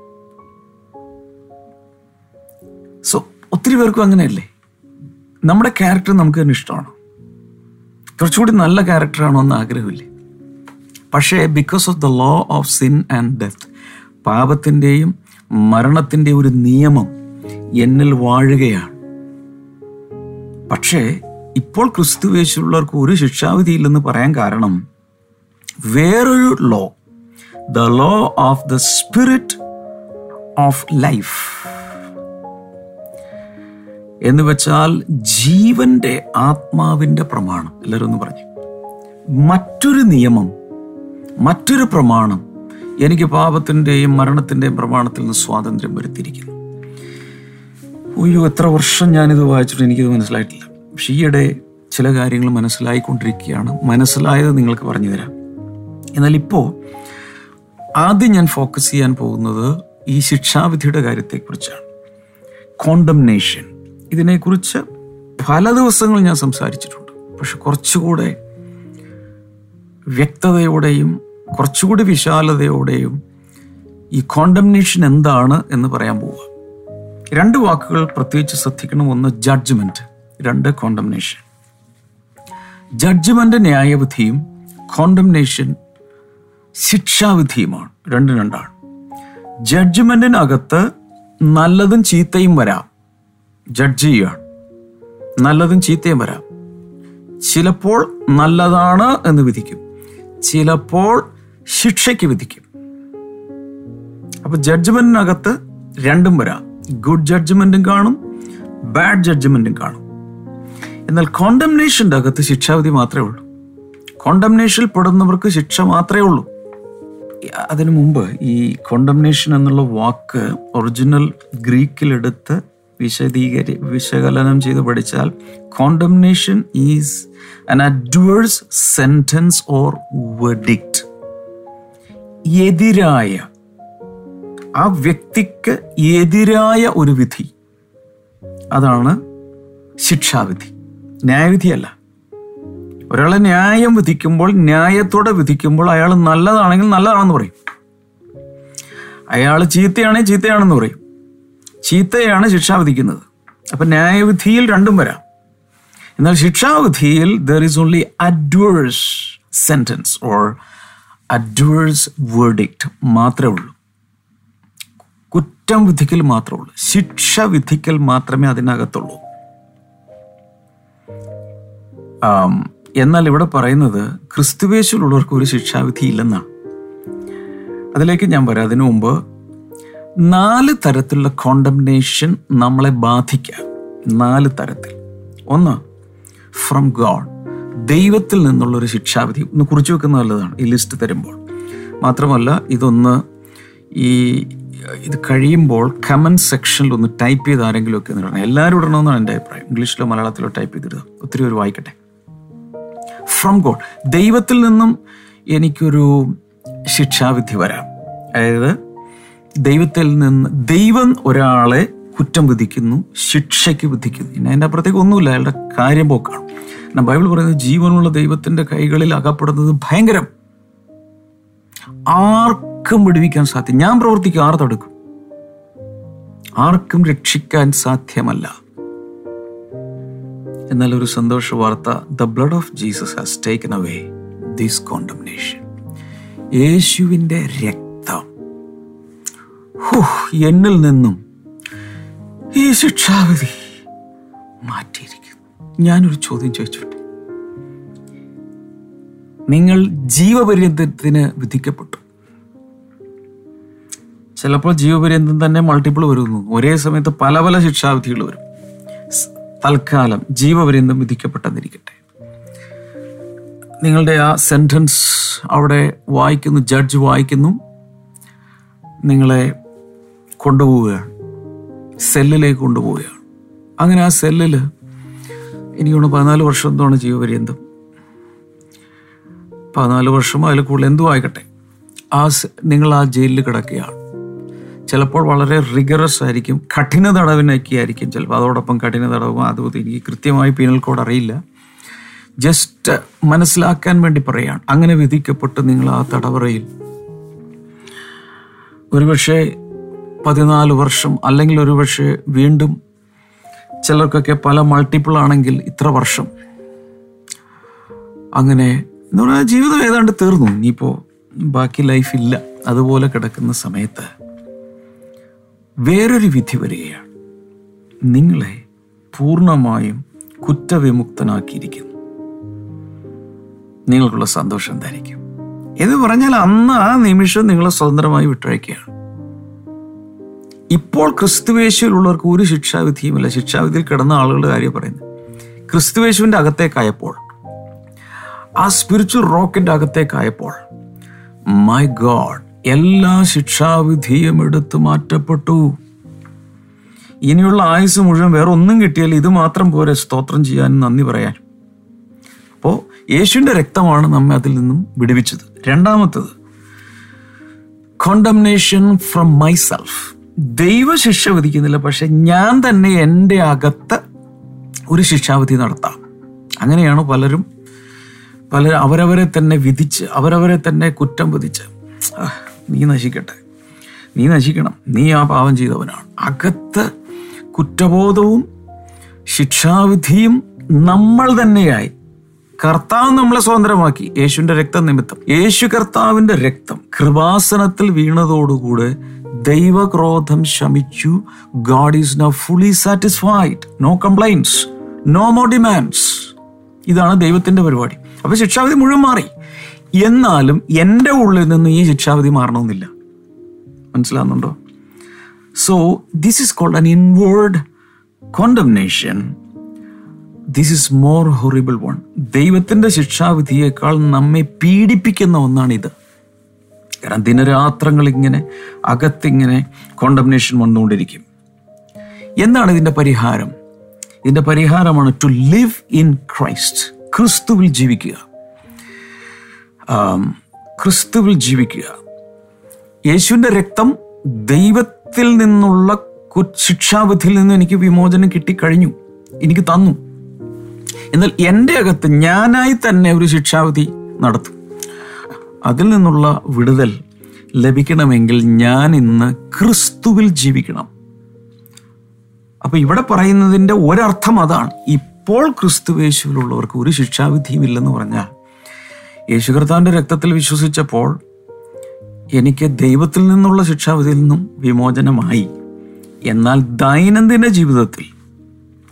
സോ ഒത്തിരി പേർക്കും അങ്ങനെയല്ലേ? നമ്മുടെ ക്യാരക്ടർ നമുക്ക് തന്നെ ഇഷ്ടമാണ്. കുറച്ചുകൂടി നല്ല ക്യാരക്ടറാണോ എന്ന് ആഗ്രഹമില്ലേ? പക്ഷേ because of the law of sin and death പാപത്തിന്റെയും മരണത്തിന്റെയും ഒരു നിയമം എന്നിൽ വാഴുകയാണ്. പക്ഷേ ഇപ്പോൾ ക്രിസ്തുവേശുള്ളവർക്ക് ഒരു ശിക്ഷാവിധിയില്ലെന്ന് പറയാൻ കാരണം വേറൊരു law the law of the Spirit of life എന്ന് വെച്ചാൽ ജീവന്റെ ആത്മാവിന്റെ പ്രമാണം. എല്ലാവരും ഒന്ന് പറഞ്ഞു. മറ്റൊരു നിയമം മറ്റൊരു പ്രമാണം എനിക്ക് പാപത്തിന്റെയും മരണത്തിന്റെയും പ്രമാണത്തിൽ നിന്ന് സ്വാതന്ത്ര്യം വരുത്തിയിരിക്കുന്നു. അയ്യോ എത്ര വർഷം ഞാനിത് വായിച്ചിട്ട് എനിക്കിത് മനസ്സിലായിട്ടില്ല. പക്ഷേ ഈയിടെ ചില കാര്യങ്ങൾ മനസ്സിലായിക്കൊണ്ടിരിക്കുകയാണ്. മനസ്സിലായത് നിങ്ങൾക്ക് പറഞ്ഞു തരാം. എന്നാൽ ഇപ്പോൾ ആദ്യം ഞാൻ ഫോക്കസ് ചെയ്യാൻ പോകുന്നത് ഈ ശിക്ഷാവിധിയുടെ കാര്യത്തെക്കുറിച്ചാണ്. കോണ്ടംനേഷൻ ഇതിനെക്കുറിച്ച് പല ദിവസങ്ങൾ ഞാൻ സംസാരിച്ചിട്ടുണ്ട്. പക്ഷെ കുറച്ചുകൂടെ വ്യക്തതയോടെയും കുറച്ചുകൂടി വിശാലതയോടെയും ഈ കോണ്ടംനേഷൻ എന്താണ് എന്ന് പറയാൻ പോവുക. രണ്ട് വാക്കുകൾ പ്രത്യേകിച്ച് ശ്രദ്ധിക്കണം. ഒന്ന് ജഡ്ജ്മെന്റ് രണ്ട് കോണ്ടംനേഷൻ ജഡ്ജ്മെന്റ് ന്യായവിധിയും കോണ്ടംനേഷൻ ശിക്ഷാവിധിയുമാണ്. രണ്ടും രണ്ടാണ്. ജഡ്ജ്മെന്റിനകത്ത് നല്ലതും ചീത്തയും വരാം. ജഡ്ജ് ചെയ്യുകയാണ്. നല്ലതും ചീത്തയും വരാം. ചിലപ്പോൾ നല്ലതാണ് എന്ന് വിധിക്കും. ചിലപ്പോൾ ശിക്ഷയ്ക്ക് വിധിക്കും. അപ്പൊ ജഡ്ജ്മെന്റിനകത്ത് രണ്ടും വരാം. ഗുഡ് ജഡ്ജ്മെന്റും കാണും ബാഡ് ജഡ്ജ്മെന്റും കാണും. എന്നാൽ കോണ്ടംനേഷന്റെ അകത്ത് ശിക്ഷാവിധി മാത്രമേ ഉള്ളൂ. കോണ്ടംനേഷനിൽ പെടുന്നവർക്ക് ശിക്ഷ മാത്രമേ ഉള്ളൂ. അതിനു മുമ്പ് ഈ കോണ്ടംനേഷൻ എന്നുള്ള വാക്ക് ഒറിജിനൽ ഗ്രീക്കിലെടുത്ത് വിശദീകരി വിശകലനം ചെയ്ത് പഠിച്ചാൽ condemnation is an adverse sentence or verdict എതിരായ ആ വ്യക്തിക്ക് എതിരായ ഒരു വിധി. അതാണ് ശിക്ഷാവിധി. ന്യായവിധിയല്ല. ഒരാളെ ന്യായം വിധിക്കുമ്പോൾ ന്യായത്തോടെ വിധിക്കുമ്പോൾ അയാൾ നല്ലതാണെങ്കിൽ നല്ലതാണെന്ന് പറയും. അയാൾ ചീത്തയാണെങ്കിൽ ചീത്തയാണെന്ന് പറയും. ചീത്തയാണ് ശിക്ഷ വിധിക്കുന്നത്. അപ്പം ന്യായവിധിയിൽ രണ്ടും വരാം. എന്നാൽ ശിക്ഷാവിധിയിൽ there is only adverse sentence or adverse verdict മാത്രമേ ഉള്ളൂ. കുറ്റം വിധിക്കൽ മാത്രമേ ഉള്ളൂ. ശിക്ഷ വിധിക്കൽ മാത്രമേ അതിനകത്തുള്ളൂ. എന്നാൽ ഇവിടെ പറയുന്നത് ക്രിസ്തുവേശുള്ളവർക്ക് ഒരു ശിക്ഷാവിധി ഇല്ലെന്നാണ് അതിലേക്ക് ഞാൻ വരാം. അതിനു മുമ്പ് നാല് തരത്തിലുള്ള കോണ്ടംനേഷൻ നമ്മളെ ബാധിക്കാം. നാല് തരത്തിൽ. ഒന്ന് ഫ്രം ഗോഡ് ദൈവത്തിൽ നിന്നുള്ളൊരു ശിക്ഷാവിധി. ഒന്ന് കുറിച്ചു വെക്കുന്നത് നല്ലതാണ്. ഈ ലിസ്റ്റ് തരുമ്പോൾ. മാത്രമല്ല ഇതൊന്ന് ഈ ഇത് കഴിയുമ്പോൾ കമന്റ് സെക്ഷനിൽ ഒന്ന് ടൈപ്പ് ചെയ്ത് ആരെങ്കിലും ഒക്കെ ഒന്ന് ഇടണം. എല്ലാവരും ഇടണമെന്നാണ് എന്റെ അഭിപ്രായം. ഇംഗ്ലീഷിലോ മലയാളത്തിലോ ടൈപ്പ് ചെയ്തിടുക. ഒത്തിരി പേര് വായിക്കട്ടെ. ഫ്രം ഗോഡ് ദൈവത്തിൽ നിന്നും എനിക്കൊരു ശിക്ഷാവിധി വരാം. അതായത് ദൈവത്തിൽ നിന്ന് ദൈവം ഒരാളെ കുറ്റം വിധിക്കുന്നു ശിക്ഷയ്ക്ക് വിധിക്കുന്നു. പിന്നെ അതിന്റെ അപ്പുറത്തേക്ക് ഒന്നുമില്ല അയാളുടെ കാര്യം പോക്കാണ് എന്നാൽ ബൈബിൾ പറയുന്നത് ജീവനുള്ള ദൈവത്തിന്റെ കൈകളിൽ അകപ്പെടുന്നത് ഭയങ്കരം. ആർക്കും വിടുവിക്കാൻ സാധ്യം ഞാൻ പ്രവർത്തിക്കും ആർ തടുക്കും? ആർക്കും രക്ഷിക്കാൻ സാധ്യമല്ല. എന്നാൽ ഒരു സന്തോഷ വാർത്ത the blood of Jesus has taken away this condemnation യേശുവിന്റെ രക്തം. എന്നിൽ നിന്നും ഈ ശിക്ഷാവിധി മാറ്റിയിരിക്കുന്നു. ഞാനൊരു ചോദ്യം ചോദിച്ചോട്ടെ? നിങ്ങൾ ജീവപര്യന്തത്തിന് വിധിക്കപ്പെട്ടു. ചിലപ്പോൾ ജീവപര്യന്തം തന്നെ മൾട്ടിപ്പിൾ വരുന്നു. ഒരേ സമയത്ത് പല പല ശിക്ഷാവിധികൾ വരും. തൽക്കാലം ജീവപര്യന്തം വിധിക്കപ്പെട്ടെന്നിരിക്കട്ടെ. നിങ്ങളുടെ ആ സെന്റൻസ് അവിടെ വായിക്കുന്നു ജഡ്ജ് വായിക്കുന്നു. നിങ്ങളെ കൊണ്ടുപോവുകയാണ്. സെല്ലിലേക്ക് കൊണ്ടുപോവുകയാണ്. അങ്ങനെ ആ സെല്ലിൽ എനിക്ക് തോന്നുന്നു പതിനാല് വർഷം എന്താണ് ജീവപര്യന്തം? പതിനാല് വർഷം അതിൽ കൂടുതൽ എന്തും ആയിക്കട്ടെ. ആ നിങ്ങൾ ആ ജയിലിൽ കിടക്കുകയാണ്. ചിലപ്പോൾ വളരെ റിഗറസ് ആയിരിക്കും. കഠിന തടവിനൊക്കെ ആയിരിക്കും ചിലപ്പോൾ. അതോടൊപ്പം കഠിന തടവും അതും എനിക്ക് കൃത്യമായി പീനൽ കോഡ് അറിയില്ല. ജസ്റ്റ് മനസ്സിലാക്കാൻ വേണ്ടി പറയാണ്. അങ്ങനെ വിധിക്കപ്പെട്ട് നിങ്ങൾ ആ തടവറയിൽ ഒരുപക്ഷെ പതിനാല് വർഷം അല്ലെങ്കിൽ ഒരുപക്ഷെ വീണ്ടും ചിലർക്കൊക്കെ പല മൾട്ടിപ്പിൾ ആണെങ്കിൽ ഇത്ര വർഷം അങ്ങനെ എന്ന് പറഞ്ഞാൽ ജീവിതം ഏതാണ്ട് തീർന്നു. ഇനിയിപ്പോൾ ബാക്കി ലൈഫ് ഇല്ല. അതുപോലെ കിടക്കുന്ന സമയത്ത് വേറൊരു വിധി വരികയാണ്. നിങ്ങളെ പൂർണമായും കുറ്റവിമുക്തനാക്കിയിരിക്കുന്നു. നിങ്ങൾക്കുള്ള സന്തോഷം എന്തായിരിക്കും? എന്ന് പറഞ്ഞാൽ അന്ന് ആ നിമിഷം നിങ്ങളെ സ്വതന്ത്രമായി വിട്ടയക്കുകയാണ്. ഇപ്പോൾ ക്രിസ്തുവേശുവിലുള്ളവർക്ക് ഒരു ശിക്ഷാവിധിയുമില്ല ശിക്ഷാവിധിയിൽ കിടന്ന ആളുകളുടെ കാര്യം പറയുന്നത് ക്രിസ്തുവേശുവിന്റെ അകത്തേക്കായപ്പോൾ ആ സ്പിരിച്വൽ റോക്കിന്റെ അകത്തേക്കായപ്പോൾ മൈ ഗോഡ് എല്ലാ ശിക്ഷാവിധിയും എടുത്തു മാറ്റപ്പെട്ടു. ഇനിയുള്ള ആയുസ് മുഴുവൻ വേറെ ഒന്നും കിട്ടിയാൽ ഇത് മാത്രം പോരെ സ്തോത്രം ചെയ്യാൻ നന്ദി പറയാൻ. അപ്പോൾ യേശുവിന്റെ രക്തമാണ് നമ്മെ അതിൽ നിന്നും വിടുവിച്ചത്. രണ്ടാമത്തത് കോണ്ടംനേഷൻ ഫ്രം മൈസെൽഫ് ദൈവ ശിക്ഷ വിധിക്കുന്നില്ല പക്ഷെ ഞാൻ തന്നെ എന്റെ അകത്ത് ഒരു ശിക്ഷാവിധി നടത്താം. അങ്ങനെയാണ് പലരും പല അവരവരെ തന്നെ വിധിച്ച് അവരവരെ തന്നെ കുറ്റം വിധിച്ച്. "ആ, നീ നശിക്കട്ടെ. നീ നശിക്കണം. നീ ആ പാപം ചെയ്തവനാണ്. അകത്ത് കുറ്റബോധവും ശിക്ഷാവിധിയും നമ്മൾ തന്നെയായി. കർത്താവ് നമ്മളെ സ്വതന്ത്രമാക്കി. യേശുവിന്റെ രക്തം നിമിത്തം. യേശു കർത്താവിന്റെ രക്തം കൃപാസനത്തിൽ വീണതോടുകൂടെ ദൈവക്രോധം ശമിച്ചു. God is now fully satisfied. No complaints. No more demands. ഇതാണ് ദൈവത്തിന്റെ പരിപാടി. അപ്പോൾ ശിക്ഷാവിധി മുഴുവൻ മാറി. എന്നാലും എന്റെ ഉള്ളിൽ നിന്ന് ഈ ശിക്ഷാവിധി മാറണമെന്നില്ല. മനസ്സിലാകുന്നുണ്ടോ so this is called an inward condemnation this is more horrible one ദൈവത്തിന്റെ ശിക്ഷാവിധിയേക്കാൾ നമ്മെ പീഡിപ്പിക്കുന്ന ഒന്നാണിത്. കാരണം ദിനരാത്രങ്ങൾ ഇങ്ങനെ അകത്തിങ്ങനെ കോണ്ടംനേഷൻ വന്നുകൊണ്ടിരിക്കും. എന്താണ് ഇതിന്റെ പരിഹാരം? ഇതിന്റെ പരിഹാരമാണ് ടു ലിവ് ഇൻ ക്രൈസ്റ്റ് ക്രിസ്തുവിൽ ജീവിക്കുക. ക്രിസ്തുവിൽ ജീവിക്കുക. യേശുവിന്റെ രക്തം ദൈവത്തിൽ നിന്നുള്ള ശിക്ഷാവിധിയിൽ നിന്നും എനിക്ക് വിമോചനം കിട്ടിക്കഴിഞ്ഞു എനിക്ക് തന്നു. എന്നാൽ എന്റെ അകത്ത് ഞാനായി തന്നെ ഒരു ശിക്ഷാവിധി നടത്തും. അതിൽ നിന്നുള്ള വിടുതൽ ലഭിക്കണമെങ്കിൽ ഞാൻ ഇന്ന് ക്രിസ്തുവിൽ ജീവിക്കണം. അപ്പൊ ഇവിടെ പറയുന്നതിന്റെ ഒരർത്ഥം അതാണ്. ഇപ്പോൾ ക്രിസ്തുവേശുവിലുള്ളവർക്ക് ഒരു ശിക്ഷാവിധിയും ഇല്ലെന്ന് പറഞ്ഞാൽ യേശു കർത്താവിന്റെ രക്തത്തിൽ വിശ്വസിച്ചപ്പോൾ എനിക്ക് ദൈവത്തിൽ നിന്നുള്ള ശിക്ഷാവിധിയിൽ നിന്നും വിമോചനമായി. എന്നാൽ ദൈനംദിന ജീവിതത്തിൽ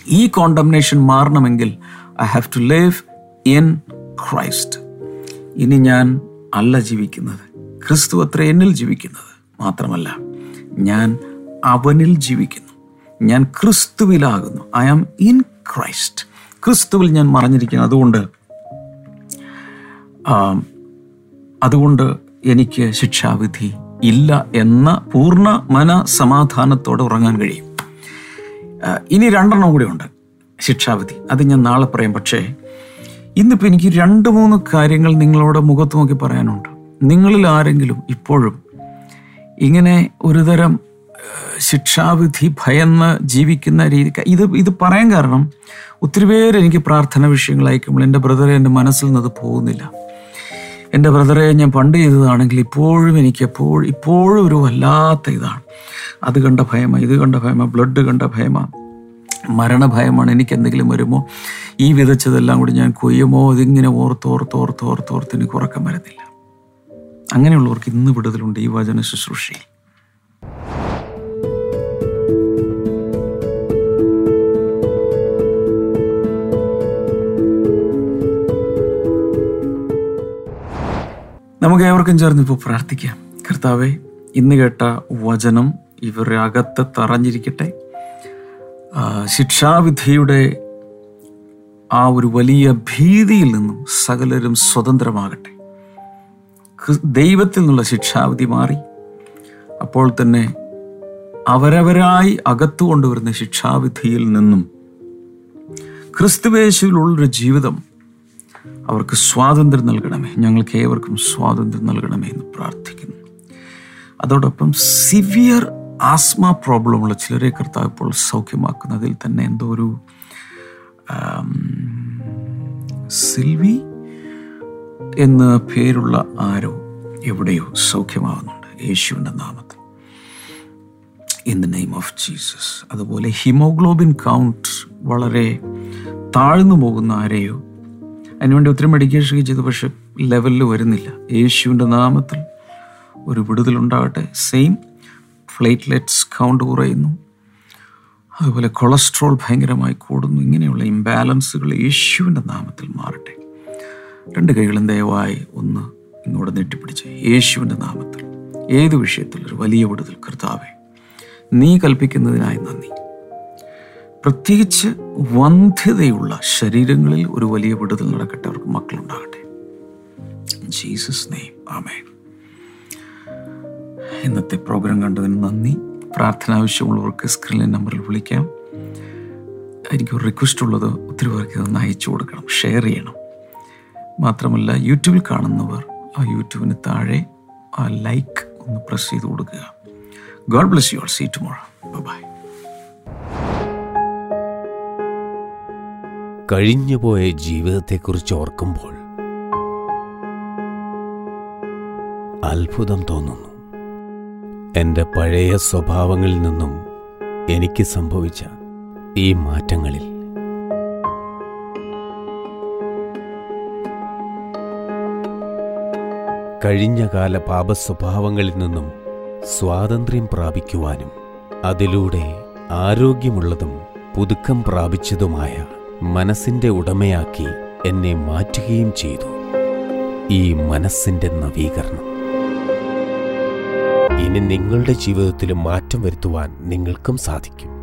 ഈ കോണ്ടംനേഷൻ മാറണമെങ്കിൽ I have to live in Christ ഇനി ഞാൻ അല്ല ജീവിക്കുന്നത്. ക്രിസ്തു അത്ര എന്നിൽ ജീവിക്കുന്നത് മാത്രമല്ല ഞാൻ അവനിൽ ജീവിക്കുന്നു. ഞാൻ ക്രിസ്തുവിലാകുന്നു. ഐ ആം ഇൻ ക്രൈസ്റ്റ് ക്രിസ്തുവിൽ ഞാൻ മറഞ്ഞിരിക്കുന്നു. അതുകൊണ്ട് അതുകൊണ്ട് എനിക്ക് ശിക്ഷാവിധി ഇല്ല എന്ന പൂർണ മന സമാധാനത്തോടെ ഉറങ്ങാൻ കഴിയും. ഇനി രണ്ടെണ്ണം കൂടി ഉണ്ട്. ശിക്ഷാവിധി. അത് ഞാൻ നാളെ പറയാം. പക്ഷേ ഇന്നിപ്പോൾ എനിക്ക് രണ്ട് മൂന്ന് കാര്യങ്ങൾ നിങ്ങളോട് മുഖത്ത് നോക്കി പറയാനുണ്ട്. നിങ്ങളിൽ ആരെങ്കിലും ഇപ്പോഴും ഇങ്ങനെ ഒരുതരം ശിക്ഷാവിധി ഭയന്ന് ജീവിക്കുന്ന രീതി ഇത് ഇത് പറയാൻ കാരണം ഒത്തിരി പേര് എനിക്ക് പ്രാർത്ഥന വിഷയങ്ങൾ അയക്കുമ്പോൾ എന്റെ ബ്രദറെ എന്റെ മനസ്സിൽ നിന്ന് പോകുന്നില്ല. എന്റെ ബ്രദറെ ഞാൻ പണ്ട് ചെയ്തതാണെങ്കിൽ ഇപ്പോഴും എനിക്ക് എപ്പോഴും ഇപ്പോഴും ഒരു വല്ലാത്ത ഇതാണ്. അത് കണ്ട ഭയമ ഇത് കണ്ട ഭയമ ബ്ലഡ് കണ്ട ഭയമ മരണഭയമാണ്. എനിക്ക് എന്തെങ്കിലും വരുമോ? ഈ വിതച്ചതെല്ലാം കൂടി ഞാൻ കൊയ്യുമോ? ഇതിങ്ങനെ ഓർത്ത് ഓർത്ത് ഓർത്ത് ഓർത്ത് ഓർത്ത് എനിക്ക് ഉറക്കം വരുന്നില്ല. അങ്ങനെയുള്ളവർക്ക് ഇന്ന് വിടുതലുണ്ട് ഈ വചന ശുശ്രൂഷയിൽ. നമുക്ക് ഏവർക്കും ചേർന്ന് ഇപ്പോൾ പ്രാർത്ഥിക്കാം. കർത്താവെ ഇന്ന് കേട്ട വചനം ഇവരുടെ അകത്ത് തറഞ്ഞിരിക്കട്ടെ. ശിക്ഷാവിധിയുടെ ആ ഒരു വലിയ ഭീതിയിൽ നിന്നും സകലരും സ്വതന്ത്രമാകട്ടെ. ദൈവത്തിൽ നിന്നുള്ള ശിക്ഷാവിധി മാറി. അപ്പോൾ തന്നെ അവരവരായി അകത്തു കൊണ്ടുവരുന്ന ശിക്ഷാവിധിയിൽ നിന്നും ക്രിസ്തുവേശുവിലുള്ളൊരു ജീവിതം അവർക്ക് സ്വാതന്ത്ര്യം നൽകണമേ. ഞങ്ങൾക്ക് ഏവർക്കും സ്വാതന്ത്ര്യം നൽകണമേ എന്ന് പ്രാർത്ഥിക്കുന്നു. അതോടൊപ്പം സിവിയർ ആസ്മ പ്രോബ്ലമുള്ള ചിലരെ കർത്താവ് ഇപ്പോൾ സൗഖ്യമാക്കുന്നതിൽ തന്നെ എന്തോ ഒരു സിൽവി എന്ന പേരുള്ള ആരോ എവിടെയോ സൗഖ്യമാകുന്നുണ്ട് യേശുവിന്റെ നാമത്തിൽ. In the name of Jesus അതുപോലെ ഹിമോഗ്ലോബിൻ കൗണ്ട് വളരെ താഴ്ന്നു പോകുന്ന ആരെയോ അതിനുവേണ്ടി ഒത്തിരി മെഡിക്കേഷൻ ചെയ്തു പക്ഷെ ലെവലിൽ വരുന്നില്ല. യേശുവിന്റെ നാമത്തിൽ ഒരു വിടുതലുണ്ടാകട്ടെ സെയിം പ്ലേറ്റ്ലെറ്റ്സ് കൗണ്ട് കുറയുന്നു. അതുപോലെ കൊളസ്ട്രോൾ ഭയങ്കരമായി കൂടുന്നു. ഇങ്ങനെയുള്ള ഇംബാലൻസുകൾ യേശുവിന്റെ നാമത്തിൽ മാറട്ടെ. രണ്ട് കൈകളും ദയവായി ഒന്ന് ഇങ്ങോട്ട് നെട്ടിപ്പിടിച്ച് യേശുവിന്റെ നാമത്തിൽ. ഏത് വിഷയത്തിൽ ഒരു വലിയ വിടുതൽ കർത്താവെ നീ കൽപ്പിക്കുന്നതിനായി നന്ദി. പ്രത്യേകിച്ച് വന്ധ്യതയുള്ള ശരീരങ്ങളിൽ ഒരു വലിയ വിടുതൽ നടക്കട്ടെ അവർക്ക് മക്കളുണ്ടാകട്ടെ. ജീസസ് നെയ്മ് ആമേൻ. ഇന്നത്തെ പ്രോഗ്രാം കണ്ടതിന് നന്ദി. പ്രാർത്ഥന ആവശ്യമുള്ളവർക്ക് സ്ക്രീനിലെ നമ്പറിൽ വിളിക്കാം. എനിക്കൊരു റിക്വസ്റ്റ് ഉള്ളത് ഒത്തിരി പേർക്ക് ഇതൊന്ന് അയച്ചു കൊടുക്കണം ഷെയർ ചെയ്യണം. മാത്രമല്ല യൂട്യൂബിൽ കാണുന്നവർ ആ യൂട്യൂബിന് താഴെ ആ ലൈക്ക് ഒന്ന് പ്രസ് ചെയ്ത് കൊടുക്കുക. God bless you all see tomorrow bye കഴിഞ്ഞുപോയ ജീവിതത്തെക്കുറിച്ച് ഓർക്കുമ്പോൾ അത്ഭുതം തോന്നുന്നു. എന്റെ പഴയ സ്വഭാവങ്ങളിൽ നിന്നും എനിക്ക് സംഭവിച്ച ഈ മാറ്റങ്ങളിൽ. കഴിഞ്ഞകാല പാപസ്വഭാവങ്ങളിൽ നിന്നും സ്വാതന്ത്ര്യം പ്രാപിക്കുവാനും അതിലൂടെ ആരോഗ്യമുള്ളതും പുതുക്കം പ്രാപിച്ചതുമായ മനസ്സിന്റെ ഉടമയാക്കി എന്നെ മാറ്റുകയും ചെയ്തു. ഈ മനസ്സിന്റെ നവീകരണം. ഇനി നിങ്ങളുടെ ജീവിതത്തിലും മാറ്റം വരുത്തുവാൻ നിങ്ങൾക്കും സാധിക്കും.